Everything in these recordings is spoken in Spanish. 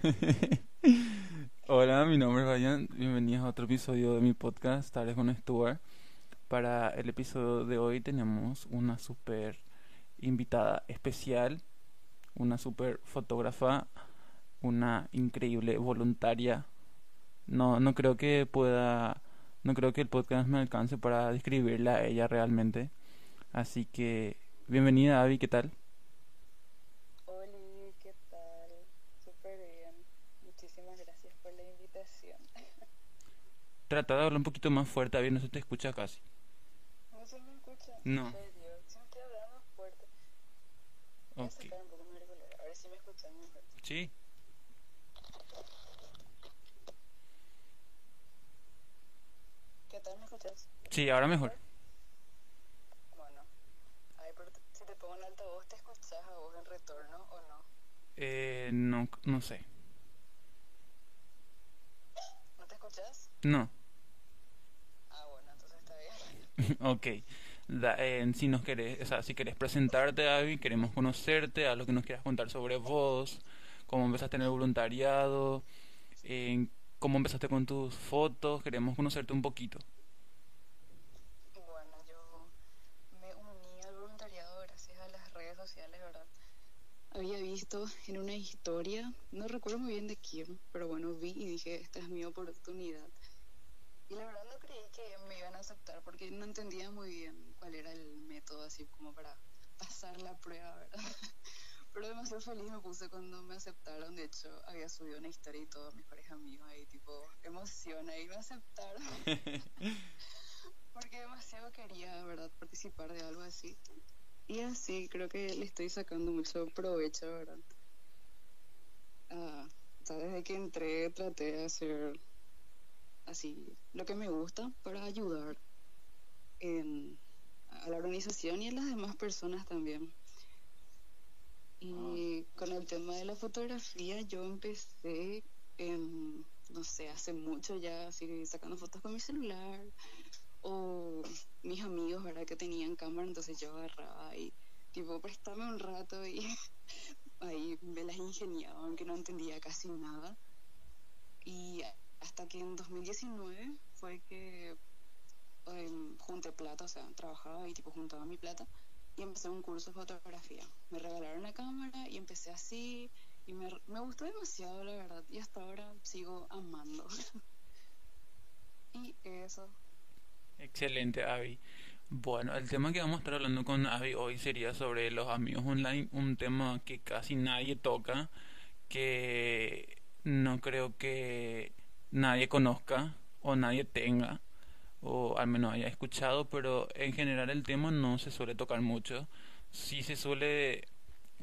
Hola, mi nombre es Ryan. Bienvenidos a otro episodio de mi podcast, Tales con Stuart. Para el episodio de hoy tenemos una super invitada especial, una super fotógrafa, una increíble voluntaria. No, no creo que pueda, no creo que el podcast me alcance para describirla a ella realmente. Así que, bienvenida, Abby, ¿qué tal? Oli, ¿qué tal? Súper bien. Muchísimas gracias por la invitación. Trata de hablar un poquito más fuerte, Abby, no se te escucha casi. ¿No se me escucha? No, si me estoy hablando fuerte. Voy a ok. sacar un poco a ver si me escuchan mejor. Sí, ¿Qué tal me escuchas? sí, ahora mejor. Bueno. Ay, pero si te pongo en altavoz, ¿te escuchas a vos en retorno o no? Eh, no, no sé. ¿No te escuchas? No. Ah, bueno, entonces está bien. Ok. Da- eh, si nos querés, o sea, si querés presentarte, Abby, queremos conocerte, a lo que nos quieras contar sobre vos, cómo empezaste en el voluntariado, en cómo empezaste con tus fotos, queremos conocerte un poquito. Bueno, yo me uní al voluntariado gracias a las redes sociales, ¿verdad? Había visto en una historia, no recuerdo muy bien de quién, pero bueno, vi y dije, esta es mi oportunidad. Y la verdad no creí que me iban a aceptar porque no entendía muy bien cuál era el método así como para pasar la prueba, ¿verdad? Pero demasiado feliz me puse cuando me aceptaron. De hecho, había subido una historia y todos mis parejas amigos ahí, tipo, emoción, ahí me aceptaron. Porque demasiado quería, ¿verdad?, participar de algo así. Y así creo que le estoy sacando mucho provecho, ¿verdad? Ah, desde que entré traté de hacer así lo que me gusta para ayudar en, a la organización y a las demás personas también. Y con el tema de la fotografía, yo empecé, en, no sé, hace mucho ya, así sacando fotos con mi celular o mis amigos, ¿verdad? Que tenían cámara, entonces yo agarraba y, tipo, préstame un rato y ahí me las ingeniaba, aunque no entendía casi nada. Y hasta que en 2019 fue que em, junté plata, o sea, trabajaba y tipo juntaba mi plata y empecé un curso de fotografía. Me regalaron la cámara y empecé así y me, me gustó demasiado, la verdad, y hasta ahora sigo amando. y eso. Excelente, Abby. Bueno, el tema que vamos a estar hablando con Abby hoy sería sobre los amigos online, un tema que casi nadie toca, que no creo que nadie conozca o nadie tenga, o al menos haya escuchado, pero en general el tema no se suele tocar mucho. Sí se suele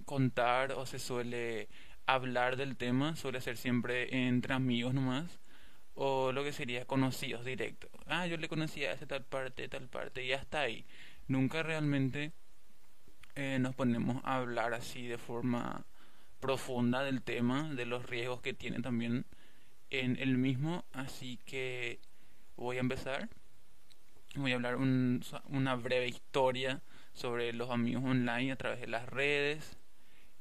contar o se suele hablar del tema, suele ser siempre entre amigos nomás o lo que sería conocidos directos. Ah, yo le conocía a esa tal parte, tal parte, y hasta ahí. Nunca realmente eh, nos ponemos a hablar así de forma profunda del tema, de los riesgos que tiene también en el mismo. Así que voy a empezar. Voy a hablar un- una breve historia sobre los amigos online a través de las redes.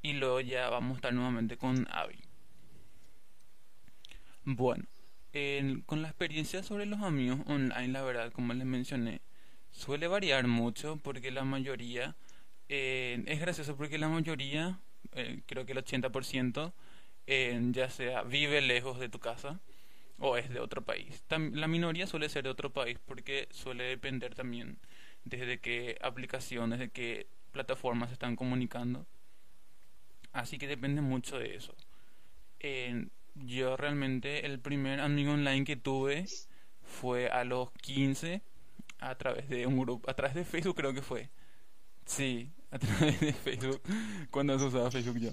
Y luego ya vamos a estar nuevamente con Abby. Bueno, en- con la experiencia sobre los amigos online, la verdad, como les mencioné, suele variar mucho porque la mayoría, eh, es gracioso porque la mayoría, eh, creo que el 80%, eh, ya sea vive lejos de tu casa o es de otro país. La minoría suele ser de otro país porque suele depender también desde qué aplicaciones, de qué plataformas están comunicando. Así que depende mucho de eso. Yo realmente el primer amigo online que tuve fue a los 15 a través de un grupo, a través de Facebook creo que fue. Sí, a través de Facebook, cuando se usaba Facebook yo.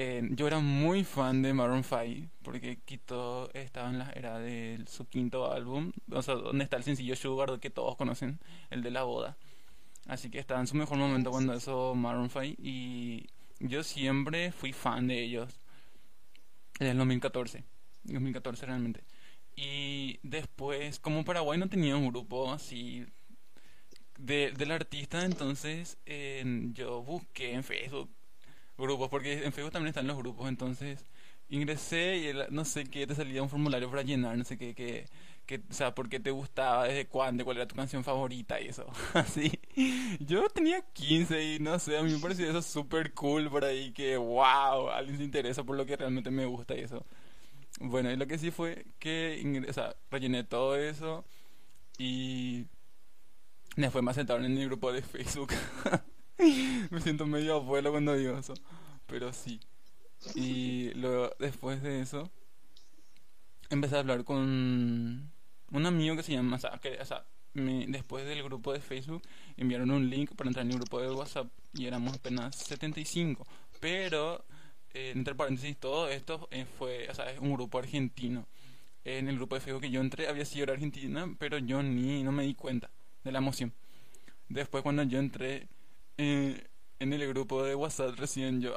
Eh, yo era muy fan de Maroon 5 porque Quito estaba en la era de su quinto álbum, o sea, donde está el sencillo Sugar que todos conocen, el de la boda. Así que estaba en su mejor momento cuando eso Maroon 5 y yo siempre fui fan de ellos desde el 2014, 2014 realmente. Y después, como Paraguay no tenía un grupo así de, del artista, entonces eh, yo busqué en Facebook grupos, porque en Facebook también están los grupos, entonces ingresé y no sé qué, te salía un formulario para llenar, no sé qué, qué, qué o sea, por qué te gustaba, desde cuándo, cuál era tu canción favorita y eso, así. Yo tenía 15 y no sé, a mí me parecía eso súper cool por ahí, que wow, alguien se interesa por lo que realmente me gusta y eso. Bueno, y lo que sí fue que, o sea, rellené todo eso y me sentaron en mi grupo de Facebook. me siento medio abuelo cuando digo eso, pero sí. Y luego, después de eso, empecé a hablar con un amigo que se llama, o sea, que, o sea después del grupo de Facebook enviaron un link para entrar en el grupo de WhatsApp y éramos apenas 75. Pero, eh, entre paréntesis, todo esto eh, fue, o sea, es un grupo argentino. En el grupo de Facebook que yo entré había sido Argentina, pero yo ni no me di cuenta de la emoción. Después cuando yo entré, eh, en el grupo de WhatsApp recién yo,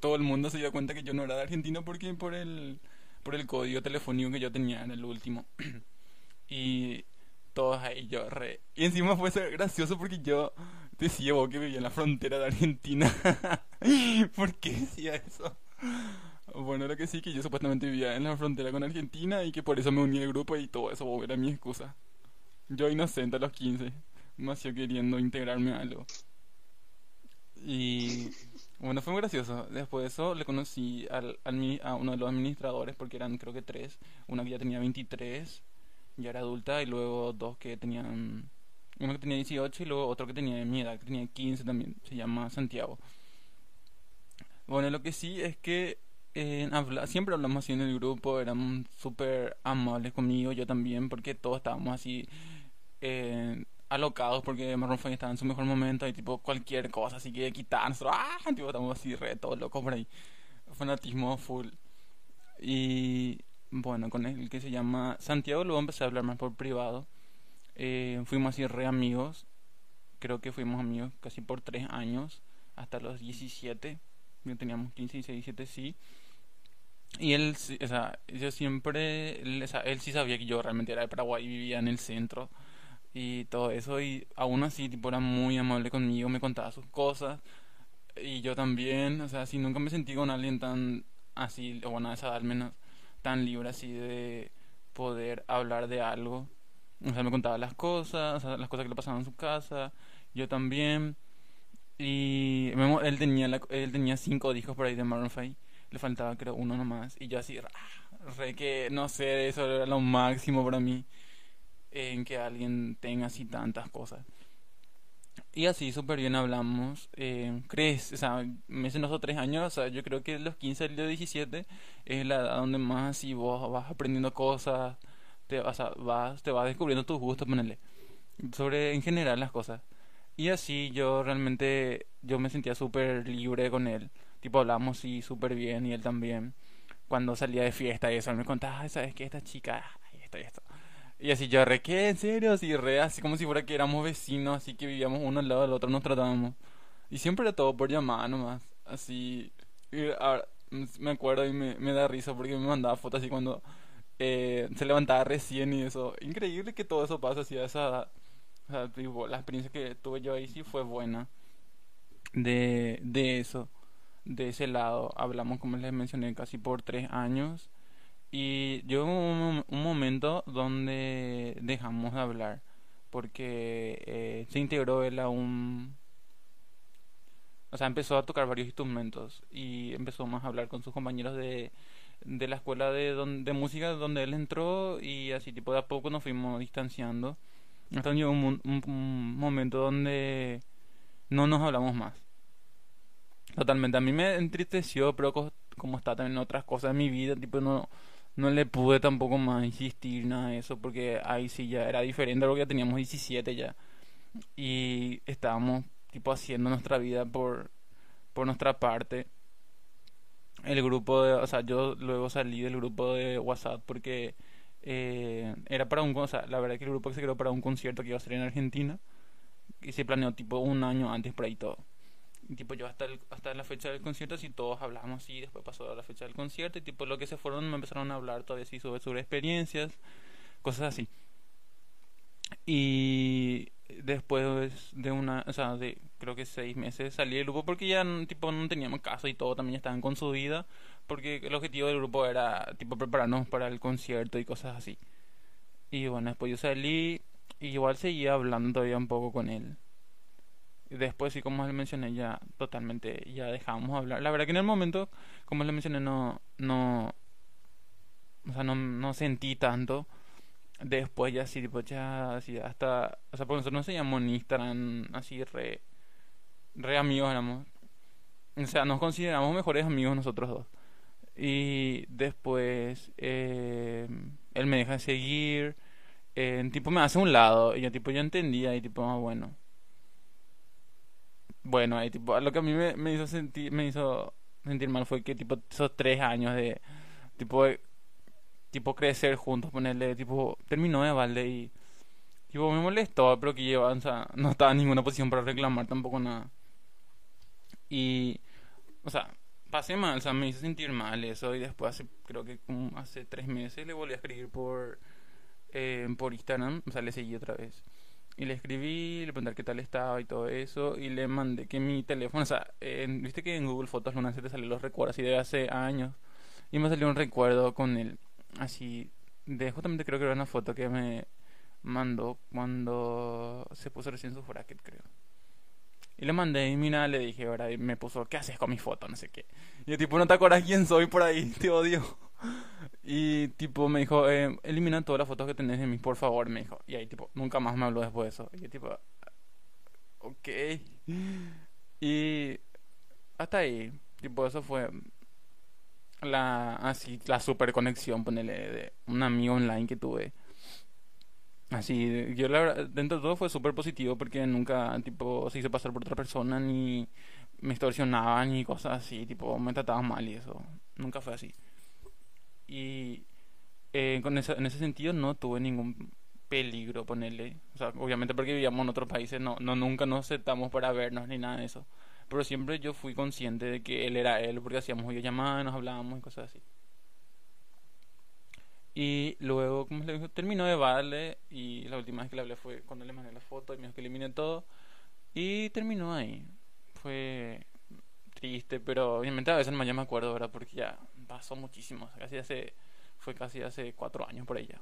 todo el mundo se dio cuenta que yo no era de Argentina porque por el, por el código telefónico que yo tenía en el último. y todos ahí yo re... Y encima fue gracioso porque yo decía vos que vivía en la frontera de Argentina. ¿Por qué decía eso? Bueno, lo que sí, que yo supuestamente vivía en la frontera con Argentina y que por eso me uní al grupo y todo eso era mi excusa. Yo inocente a los 15, más yo queriendo integrarme a algo. Y bueno, fue muy gracioso. Después de eso le conocí al, al, a uno de los administradores, porque eran creo que tres. Una que ya tenía 23, ya era adulta, y luego dos que tenían... Uno que tenía 18 y luego otro que tenía mi edad, que tenía 15 también. Se llama Santiago. Bueno, lo que sí es que eh, habla, siempre hablamos así en el grupo, eran súper amables conmigo, yo también, porque todos estábamos así... Eh, alocados porque Marron 5 estaba en su mejor momento y tipo cualquier cosa así que quitar nosotros ah tipo estamos así re todos locos por ahí. Fanatismo full. Y bueno con el que se llama Santiago luego empecé a hablar más por privado. Eh, fuimos así re amigos. Creo que fuimos amigos casi por tres años hasta los 17 yo teníamos 15 16 17 sí. Y él o sea yo siempre él, o sea, él sí sabía que yo realmente era de Paraguay y vivía en el centro y todo eso y aún así tipo era muy amable conmigo, me contaba sus cosas y yo también, o sea, así nunca me sentí con alguien tan así, o bueno, esa al menos, tan libre así de poder hablar de algo. O sea, me contaba las cosas, las cosas que le pasaban en su casa, yo también. Y él tenía él tenía cinco discos por ahí de Maroon 5, le faltaba creo uno nomás y yo así, re que no sé, eso era lo máximo para mí en que alguien tenga así tantas cosas. Y así súper bien hablamos. Eh, ¿Crees? O sea, me dicen los tres años, o sea, yo creo que los 15 y los 17 es la edad donde más si vos vas aprendiendo cosas, te vas, a, vas, te vas descubriendo tus gustos, ponele. Sobre en general las cosas. Y así yo realmente, yo me sentía súper libre con él. Tipo, hablamos sí súper bien y él también. Cuando salía de fiesta y eso, él me contaba, ¿sabes qué? Esta chica, esto y esto. Y así yo re, ¿qué? ¿En serio? Así re, así como si fuera que éramos vecinos, así que vivíamos uno al lado del otro, nos tratábamos. Y siempre era todo por llamada nomás. Así, ahora, me acuerdo y me, me da risa porque me mandaba fotos así cuando eh, se levantaba recién y eso. Increíble que todo eso pasa así a esa edad. O sea, tipo, la experiencia que tuve yo ahí sí fue buena. De, de eso, de ese lado. Hablamos, como les mencioné, casi por tres años. Y llegó un, un, momento donde dejamos de hablar porque eh, se integró él a un... O sea, empezó a tocar varios instrumentos y empezó más a hablar con sus compañeros de, de la escuela de, de música donde él entró y así tipo de a poco nos fuimos distanciando. Hasta llegó un, un momento donde no nos hablamos más. Totalmente. A mí me entristeció, pero como está también otras cosas en mi vida, tipo no no le pude tampoco más insistir nada de eso porque ahí sí ya era diferente porque ya teníamos 17 ya. Y estábamos tipo haciendo nuestra vida por por nuestra parte. El grupo de o sea yo luego salí del grupo de WhatsApp porque eh, era para un o sea la verdad que el grupo que se creó para un concierto que iba a ser en Argentina y se planeó tipo un año antes por ahí todo tipo yo hasta hasta la fecha del concierto si todos hablamos y después pasó a la fecha del concierto y tipo lo que se fueron me empezaron a hablar todavía sí sobre, sobre experiencias cosas así Y después de una, o sea, de creo que seis meses salí del grupo porque ya tipo no teníamos caso y todo también estaban con su vida porque el objetivo del grupo era tipo prepararnos para el concierto y cosas así. Y bueno, después yo salí y igual seguía hablando todavía un poco con él. Después, sí, como les mencioné, ya totalmente, ya dejamos hablar. La verdad que en el momento, como les mencioné, no, no, o sea, no, no sentí tanto. Después ya sí, tipo, ya, así, hasta, o sea, porque nosotros nos seguíamos en Instagram, así, re, re amigos éramos. O sea, nos consideramos mejores amigos nosotros dos. Y después, eh, él me deja seguir, eh, tipo me hace un lado, y yo tipo, yo entendía, y tipo, ah, bueno. Bueno, ahí tipo, lo que a mí me, hizo sentir, me hizo sentir mal fue que tipo, esos tres años de, tipo, tipo crecer juntos, ponerle, tipo, terminó de balde y tipo me molestó, pero que lleva, o sea, no estaba en ninguna posición para reclamar tampoco nada. Y, o sea, pasé mal, o sea, me hizo sentir mal eso y después hace, creo que hace tres meses le volví a escribir por, eh, por Instagram, o sea, le seguí otra vez. Y le escribí, le pregunté qué tal estaba y todo eso. Y le mandé que mi teléfono, o sea, viste que en Google Fotos Luna se te salen los recuerdos, así de hace años. Y me salió un recuerdo con él así de justamente creo que era una foto que me mandó cuando se puso recién su bracket creo y le mandé y mira le dije ahora me puso qué haces con mi foto no sé qué y yo tipo no te acuerdas quién soy por ahí te odio y tipo me dijo eh, elimina todas las fotos que tenés de mí por favor me dijo. Y ahí tipo nunca más me habló después de eso. Y yo tipo ok. Y hasta ahí tipo eso fue la así la super conexión ponele de un amigo online que tuve. Así yo la verdad dentro de todo fue súper positivo porque nunca tipo se hizo pasar por otra persona ni me extorsionaban ni cosas así tipo me trataban mal y eso. Nunca fue así y eh, con esa, en ese sentido no tuve ningún peligro ponerle o sea obviamente porque vivíamos en otros países no no nunca nos aceptamos para vernos ni nada de eso pero siempre yo fui consciente de que él era él porque hacíamos videollamadas, nos hablábamos y cosas así. Y luego, como le dijo, terminó de vale y la última vez que le hablé fue cuando le mandé la foto y me dijo que elimine todo y terminó ahí. Fue triste, pero obviamente a veces no me acuerdo, ¿verdad? Porque ya pasó muchísimo, casi hace fue casi hace cuatro años por ella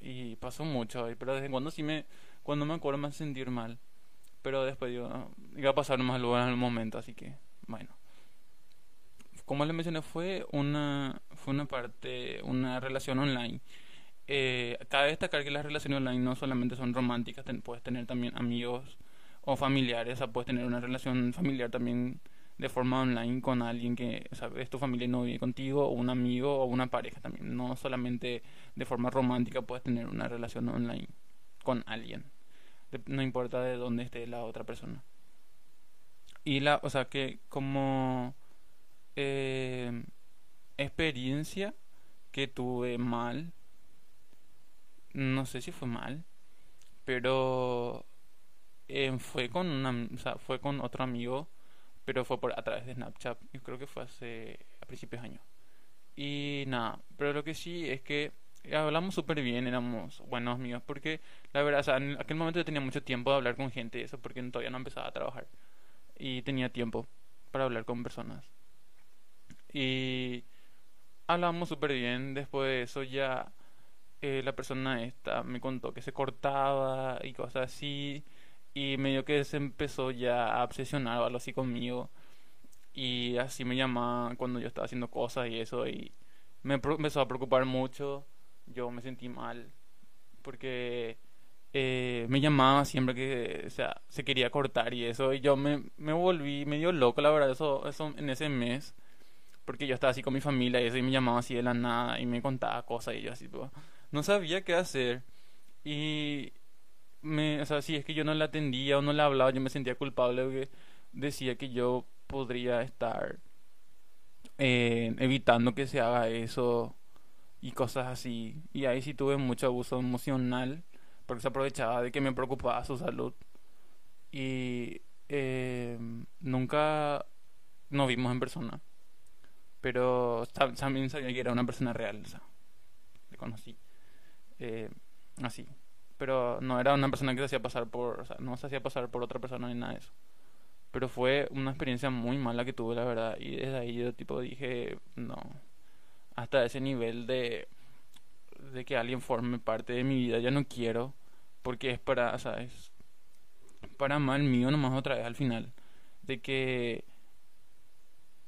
y pasó mucho, pero desde cuando sí me cuando me acuerdo me hace sentir mal pero después digo, iba a pasar más lugar en el momento, así que, bueno. Como les mencioné, fue una, fue una parte, una relación online. Eh, cabe destacar que las relaciones online no solamente son románticas, puedes tener también amigos o familiares, o puedes tener una relación familiar también de forma online con alguien que o es tu familia y no vive contigo, o un amigo o una pareja también. No solamente de forma romántica puedes tener una relación online con alguien no importa de dónde esté la otra persona. Y la, o sea que como eh, experiencia que tuve mal, no sé si fue mal, pero eh, fue con una, fue con otro amigo, pero fue por a través de Snapchat. Yo creo que fue hace a principios de año. Y nada, pero lo que sí es que hablamos súper bien, éramos buenos amigos, porque la verdad, en aquel momento yo tenía mucho tiempo de hablar con gente eso, porque todavía no empezaba a trabajar. Y tenía tiempo para hablar con personas. Y hablamos súper bien, después de eso ya eh, la persona esta me contó que se cortaba y cosas así, y medio que se empezó ya a obsesionar o algo así conmigo. Y así me llamaba cuando yo estaba haciendo cosas y eso, y me empezó a preocupar mucho yo me sentí mal porque eh, me llamaba siempre que o sea, se quería cortar y eso y yo me, me volví medio loco la verdad eso, eso en ese mes porque yo estaba así con mi familia y eso y me llamaba así de la nada y me contaba cosas y yo así no sabía qué hacer y o sea, si es que yo no la atendía o no le hablaba yo me sentía culpable porque decía que yo podría estar eh, evitando que se haga eso y cosas así. Y ahí sí tuve mucho abuso emocional porque se aprovechaba de que me preocupaba su salud. Y eh, nunca nos vimos en persona. Pero también sabía que era una persona real, o sea, le conocí. Eh, así. Pero no era una persona que se hacía pasar por, o sea, no se hacía pasar por otra persona ni nada de eso. Pero fue una experiencia muy mala que tuve, la verdad, y desde ahí yo tipo dije, no, hasta ese nivel de, de que alguien forme parte de mi vida, ya no quiero, porque es para, ¿sabes? Para mal mío nomás otra vez al final, de que,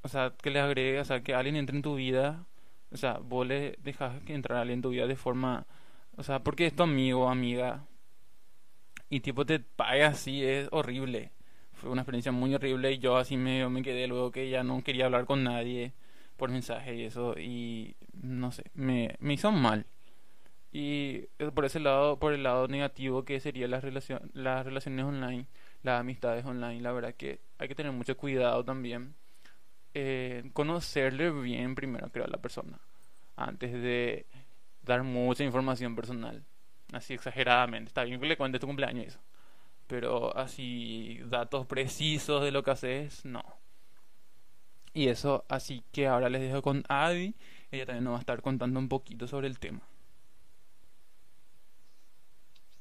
o sea, que le agregue, o sea, que alguien entre en tu vida, o sea, vos le dejas que entre alguien en tu vida de forma, o sea, porque es tu amigo amiga, y tipo te paga así, es horrible. Fue una experiencia muy horrible y yo así me, me quedé luego que ya no quería hablar con nadie por mensaje y eso y no sé, me, me hizo mal. Y por ese lado, por el lado negativo que sería las, las relaciones online, las amistades online, la verdad que hay que tener mucho cuidado también. Eh, conocerle bien primero, creo, a la persona, antes de dar mucha información personal, así exageradamente. Está bien que le cuentes tu cumpleaños eso, pero así datos precisos de lo que haces, no. Y eso, así que ahora les dejo con Adi. Ella también nos va a estar contando un poquito sobre el tema.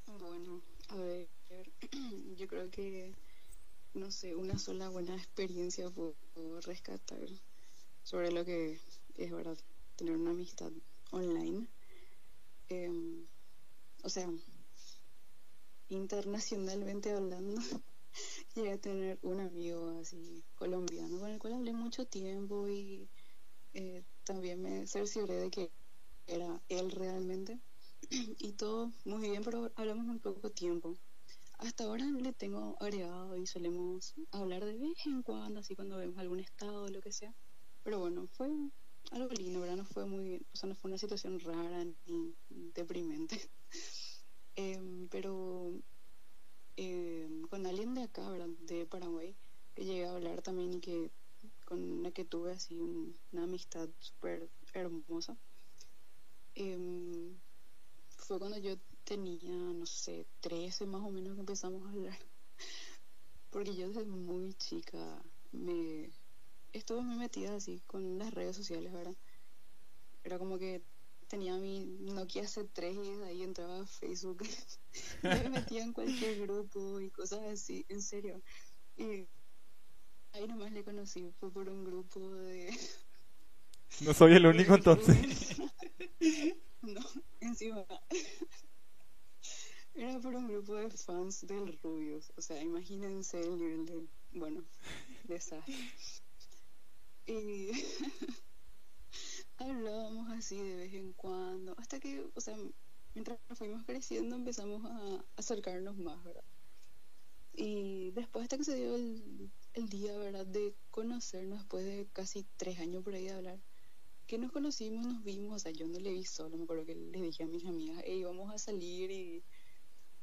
Bueno, a ver, yo creo que, no sé, una sola buena experiencia puedo rescatar sobre lo que es verdad tener una amistad online. Em, o sea, internacionalmente hablando. llegué a tener un amigo así colombiano con el cual hablé mucho tiempo y eh, también me cercioré de que era él realmente y todo muy bien, pero hablamos muy poco tiempo. Hasta ahora le tengo agregado y solemos hablar de vez en cuando, así cuando vemos algún estado o lo que sea. Pero bueno, fue algo lindo, ¿verdad? No fue muy, o sea, no fue una situación rara ni deprimente. Em, pero eh, con alguien de acá, ¿verdad? De Paraguay, que llegué a hablar también y que con la que tuve así una amistad súper hermosa. Em, fue cuando yo tenía, no sé, 13 más o menos que empezamos a hablar. Porque yo desde muy chica me estuve muy metida así con las redes sociales, ¿verdad? Era como que tenía mi Nokia C3 y ahí entraba a Facebook. me metía en cualquier grupo y cosas así, en serio. Y ahí nomás le conocí, fue por un grupo de... No soy el único entonces. no, encima. Era por un grupo de fans del Rubius. O sea, imagínense el nivel de, bueno, desastre. Y hablábamos así de vez en cuando, hasta que, o sea, mientras fuimos creciendo empezamos a acercarnos más, ¿verdad? Y después hasta que se dio el, el día, ¿verdad? De conocernos después de casi tres años por ahí de hablar, que nos conocimos, nos vimos, o sea, yo no le vi solo, me acuerdo que le dije a mis amigas, hey, vamos a salir y,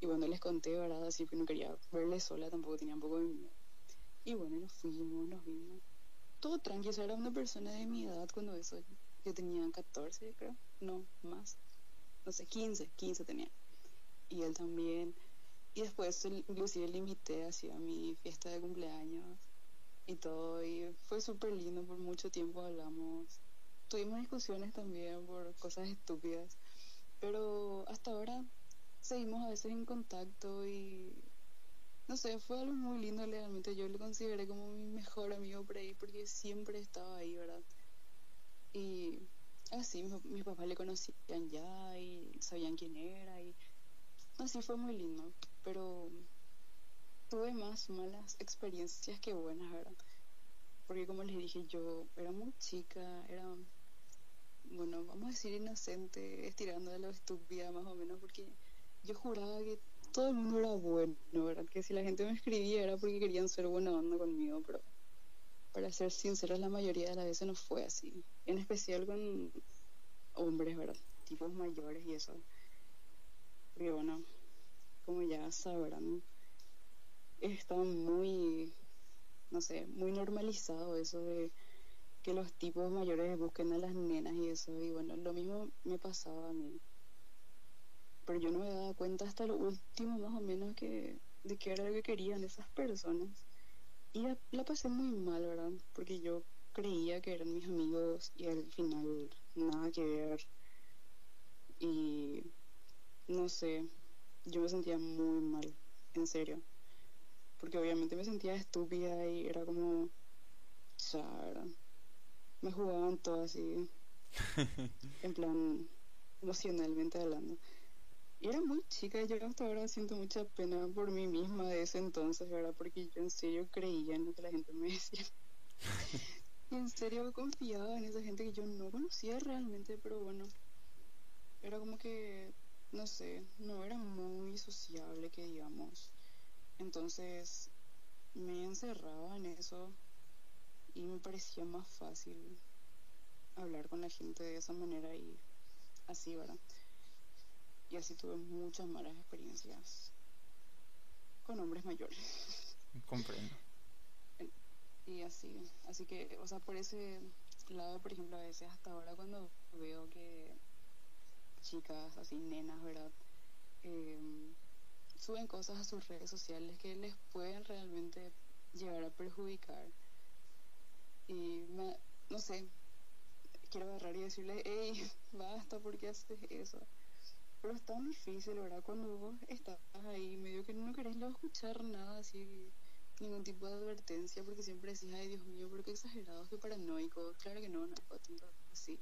y bueno, les conté, ¿verdad? Así que no quería verle sola, tampoco tenía un poco de miedo. Y bueno, nos fuimos, nos vimos. Todo tranquilo, era una persona de mi edad cuando eso yo tenía 14, creo, no, más, no sé, 15, 15 tenía. Y él también. Y después inclusive le invité así a mi fiesta de cumpleaños y todo. Y fue súper lindo, por mucho tiempo hablamos. Tuvimos discusiones también por cosas estúpidas. Pero hasta ahora seguimos a veces en contacto y no sé, fue algo muy lindo realmente. Yo lo consideré como mi mejor amigo por ahí porque siempre estaba ahí, ¿verdad? Y así, mi, mi papá le conocían ya y sabían quién era y así fue muy lindo, pero tuve más malas experiencias que buenas, ¿verdad? Porque como les dije, yo era muy chica, era, bueno, vamos a decir inocente, estirando de lo estúpida más o menos, porque yo juraba que todo el mundo era bueno, ¿verdad? Que si la gente me escribía era porque querían ser buena onda conmigo, pero para ser sinceros, la mayoría de las veces no fue así. En especial con hombres, ¿verdad? Tipos mayores y eso. Porque bueno, como ya sabrán, está muy, no sé, muy normalizado eso de que los tipos mayores busquen a las nenas y eso. Y bueno, lo mismo me pasaba a mí. Pero yo no me daba cuenta hasta lo último más o menos que de qué era lo que querían esas personas. Y la, pasé muy mal, ¿verdad? Porque yo creía que eran mis amigos y al final nada que ver. Y no sé, yo me sentía muy mal, en serio. Porque obviamente me sentía estúpida y era como, ya, me jugaban todo así, en plan, emocionalmente hablando. Era muy chica, yo hasta ahora siento mucha pena por mí misma de ese entonces, ¿verdad? Porque yo en serio creía en lo que la gente me decía. y en serio confiaba en esa gente que yo no conocía realmente, pero bueno, era como que, no sé, no era muy sociable, que digamos. Entonces me encerraba en eso y me parecía más fácil hablar con la gente de esa manera y así, ¿verdad? Y así tuve muchas malas experiencias con hombres mayores. Comprendo. Y así, así que, o sea, por ese lado, por ejemplo, a veces hasta ahora cuando veo que chicas, así nenas, ¿verdad? Em, suben cosas a sus redes sociales que les pueden realmente llegar a perjudicar. Y no sé, quiero agarrar y decirle, hey, basta, ¿por qué haces eso? Pero es tan difícil, ¿verdad? Cuando vos estás ahí, medio que no querés escuchar nada así, ningún tipo de advertencia, porque siempre decís, ay, Dios mío, pero qué exagerados, qué paranoicos. Claro que no, no tanto así.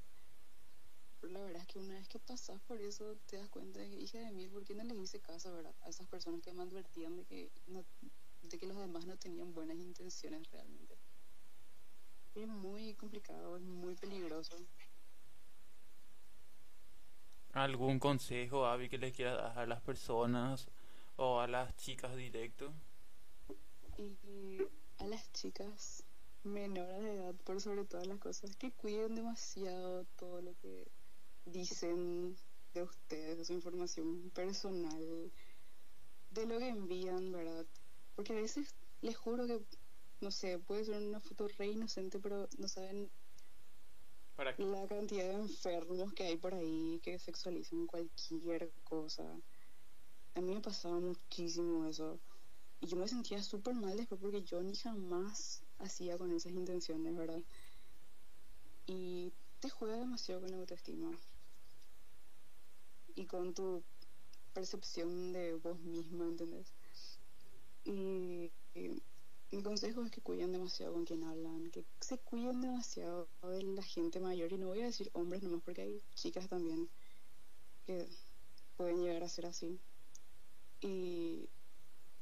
Pero la verdad es que una vez que pasas por eso, te das cuenta de hija de mí, ¿por qué no les hice caso, verdad? A esas personas que me advertían de que, de que los demás no tenían buenas intenciones realmente. Es muy complicado, es muy peligroso. ¿Algún consejo, Avi, que le quieras dar a las personas o a las chicas directo? Y a las chicas menores de edad, por sobre todas las cosas, que cuiden demasiado todo lo que dicen de ustedes, de su información personal, de lo que envían, ¿verdad? Porque a veces les juro que, no sé, puede ser una foto re inocente, pero no saben la cantidad de enfermos que hay por ahí que sexualizan cualquier cosa. A mí me pasaba muchísimo eso. Y yo me sentía súper mal después porque yo ni jamás hacía con esas intenciones, ¿verdad? Y te juega demasiado con la autoestima y con tu percepción de vos misma, ¿entendés? Y, y mi consejo es que cuiden demasiado con quien hablan, que se cuiden demasiado de la gente mayor. Y no voy a decir hombres nomás, porque hay chicas también que pueden llegar a ser así. Y,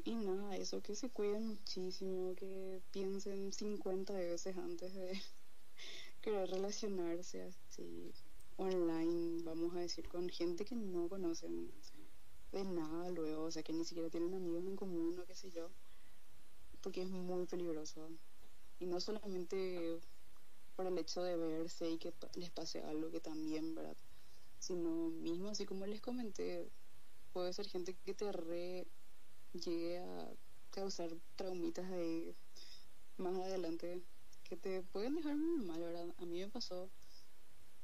y nada, eso, que se cuiden muchísimo, que piensen 50 veces antes de querer relacionarse así online, vamos a decir, con gente que no conocen de nada luego, o sea, que ni siquiera tienen amigos en común o qué sé yo porque es muy peligroso. Y no solamente por el hecho de verse y que les pase algo que también, ¿verdad? Sino mismo, así como les comenté, puede ser gente que te re llegue a causar traumitas de más adelante que te pueden dejar muy mal, ¿verdad? A mí me pasó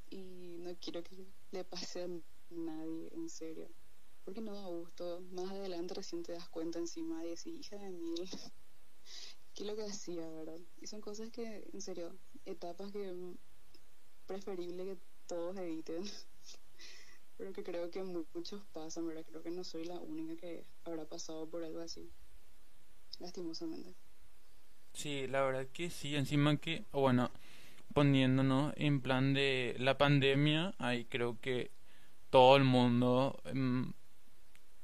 y no quiero que le pase a nadie, en serio. Porque no da gusto. Más adelante recién te das cuenta encima de decir, hija de mil, qué lo que hacía, ¿verdad? Y son cosas que, en serio, etapas que preferible que todos eviten, pero que creo que muchos pasan, ¿verdad? Creo que no soy la única que habrá pasado por algo así, lastimosamente. Sí, la verdad que sí, encima que, bueno, poniéndonos en plan de la pandemia, ahí creo que todo el mundo mm,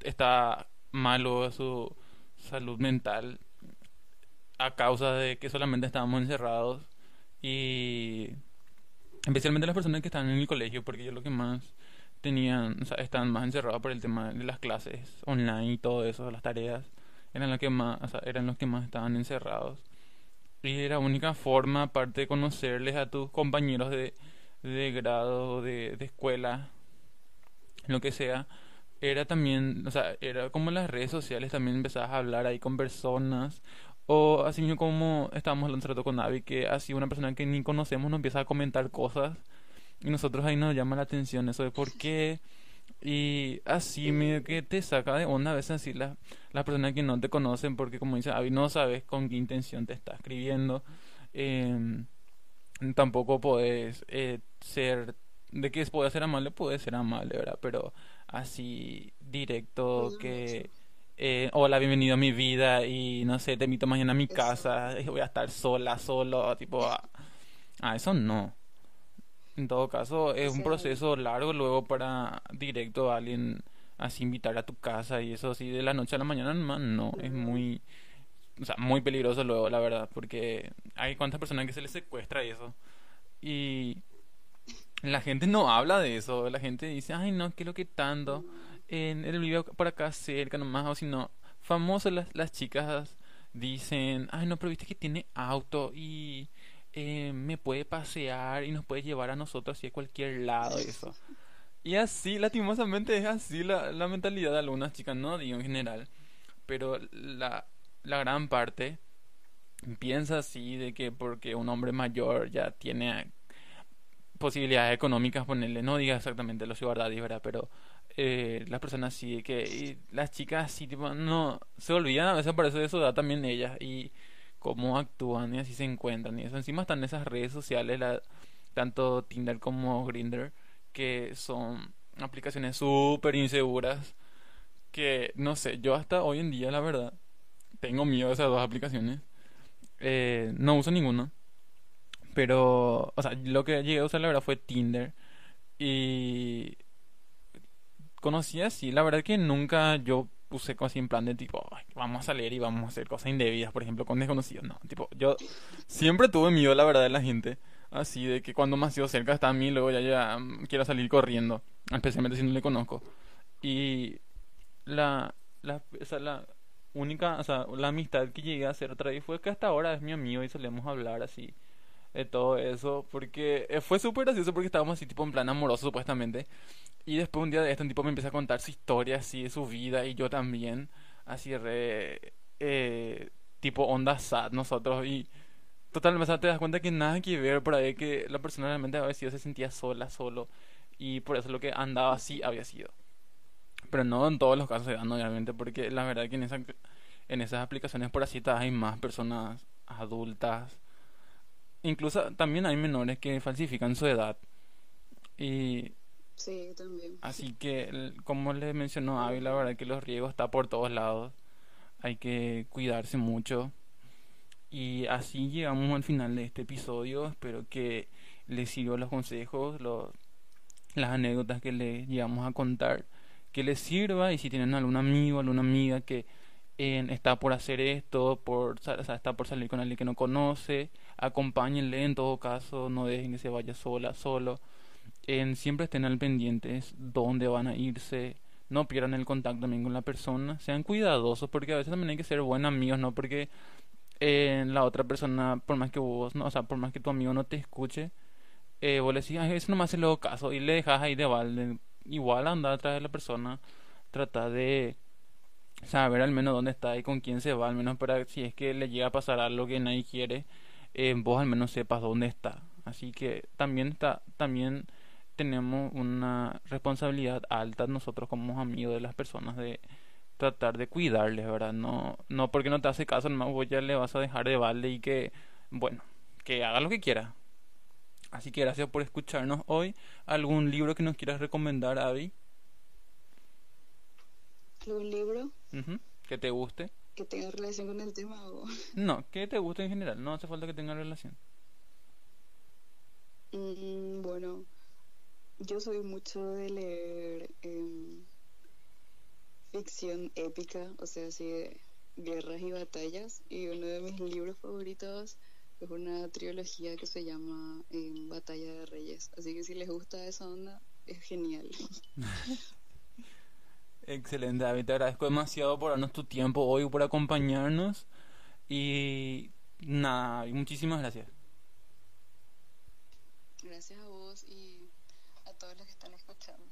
está malo de su salud mental a causa de que solamente estábamos encerrados y especialmente las personas que están en el colegio porque yo lo que más tenían, o sea, estaban más encerrados por el tema de las clases online y todo eso, las tareas, eran los que más, o sea, eran los que más estaban encerrados. Y era la única forma, aparte de conocerles a tus compañeros de, de grado, de, de escuela, lo que sea, era también, o sea, era como las redes sociales también empezabas a hablar ahí con personas o así mismo como estábamos hablando rato con Navi, que así una persona que ni conocemos nos empieza a comentar cosas y nosotros ahí nos llama la atención eso de por qué. Y así medio que te saca de onda a veces así las la personas que no te conocen porque como dice Avi no sabes con qué intención te está escribiendo. Eh, tampoco puedes eh, ser de que puede ser amable, puede ser amable, ¿verdad? Pero así directo que... Eh, hola, bienvenido a mi vida y no sé, te invito mañana a mi casa y voy a estar sola, solo, tipo... Ah, ah, eso no. En todo caso, es un proceso largo luego para directo a alguien así invitar a tu casa y eso así de la noche a la mañana, nomás no, es muy, o sea, muy peligroso luego, la verdad, porque hay cuantas personas que se les secuestra y eso. Y la gente no habla de eso, la gente dice, ay no, qué lo que tanto, no, en él vive por acá cerca nomás, o si no, famosas las, las chicas dicen, ay no, pero viste que tiene auto y eh, me puede pasear y nos puede llevar a nosotros así a cualquier lado y eso. Y así, lastimosamente es así la, la mentalidad de algunas chicas, no digo en general, pero la, la gran parte piensa así de que porque un hombre mayor ya tiene posibilidades económicas, ponerle, no diga exactamente los daddy, ¿verdad? Pero eh, las personas sí, que y las chicas sí, tipo, no, se olvidan a veces parece de su edad también ellas y cómo actúan y así se encuentran y eso. Encima están esas redes sociales, la, tanto Tinder como Grindr, que son aplicaciones súper inseguras que, no sé, yo hasta hoy en día, la verdad, tengo miedo de esas dos aplicaciones. Eh, no uso ninguna. Pero, o sea, lo que llegué a usar la verdad fue Tinder. Y conocí así, la verdad que nunca yo puse así en plan de tipo, "Ay, vamos a salir y vamos a hacer cosas indebidas, por ejemplo, con desconocidos. No, tipo, yo siempre tuve miedo, la verdad, de la gente. Así de que cuando más cerca está a mí, luego ya, ya mm, quiero salir corriendo. Especialmente si no le conozco. Y la, la, la única, o sea, la amistad que llegué a hacer otra vez fue que hasta ahora es mi amigo y solemos hablar así de todo eso, porque eh, fue súper gracioso porque estábamos así tipo en plan amoroso supuestamente, y después un día de esto un tipo me empieza a contar su historia así de su vida y yo también, así re, eh, tipo onda sad nosotros y totalmente, te das cuenta que nada que ver por ahí, que la persona realmente había sido, se sentía sola, solo, y por eso lo que andaba así había sido. Pero no en todos los casos se dan, obviamente, porque la verdad que en esa, en esas aplicaciones por así hay más personas adultas Incluso también hay menores que falsifican su edad. Y sí, también. así que, como les mencionó Avi, la verdad que los riesgos está por todos lados. Hay que cuidarse mucho. Y así llegamos al final de este episodio. Espero que les sirvan los consejos, los, las anécdotas que les llevamos a contar. Que les sirva y si tienen algún amigo, alguna amiga que eh, está por hacer esto, por, o sea, está por salir con alguien que no conoce, acompáñenle en todo caso, no dejen que se vaya sola, solo. En, siempre estén al pendientes dónde van a irse, no pierdan el contacto también con la persona, sean cuidadosos porque a veces también hay que ser buenos amigos, ¿no? Porque eh, la otra persona, por más que vos, no, o sea, por más que tu amigo no te escuche, eh, vos le decís, "Ay, eso no me hace luego caso y le dejas ahí de balde. Igual anda atrás de la persona, trata de saber al menos dónde está y con quién se va, al menos para si es que le llega a pasar algo que nadie quiere, eh, vos al menos sepas dónde está. Así que también está, también tenemos una responsabilidad alta nosotros como amigos de las personas de tratar de cuidarles, ¿verdad? No, no porque no te hace caso, nomás vos ya le vas a dejar de balde y que, bueno, que haga lo que quiera. Así que gracias por escucharnos hoy. ¿Algún libro que nos quieras recomendar, Abby? ¿Algún libro Que te guste. Que tenga relación con el tema? O... No, que te guste en general, no hace falta que tenga relación. Mm, bueno, yo soy mucho de leer em, ficción épica, o sea, así de guerras y batallas. Y uno de mis libros favoritos es una trilogía que se llama em, Batalla de Reyes. Así que si les gusta esa onda, es genial. Excelente, David, te agradezco demasiado por darnos tu tiempo hoy, por acompañarnos y nada, muchísimas gracias. Gracias a vos y a todos los que están escuchando.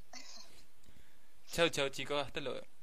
Chao, chao chicos, hasta luego.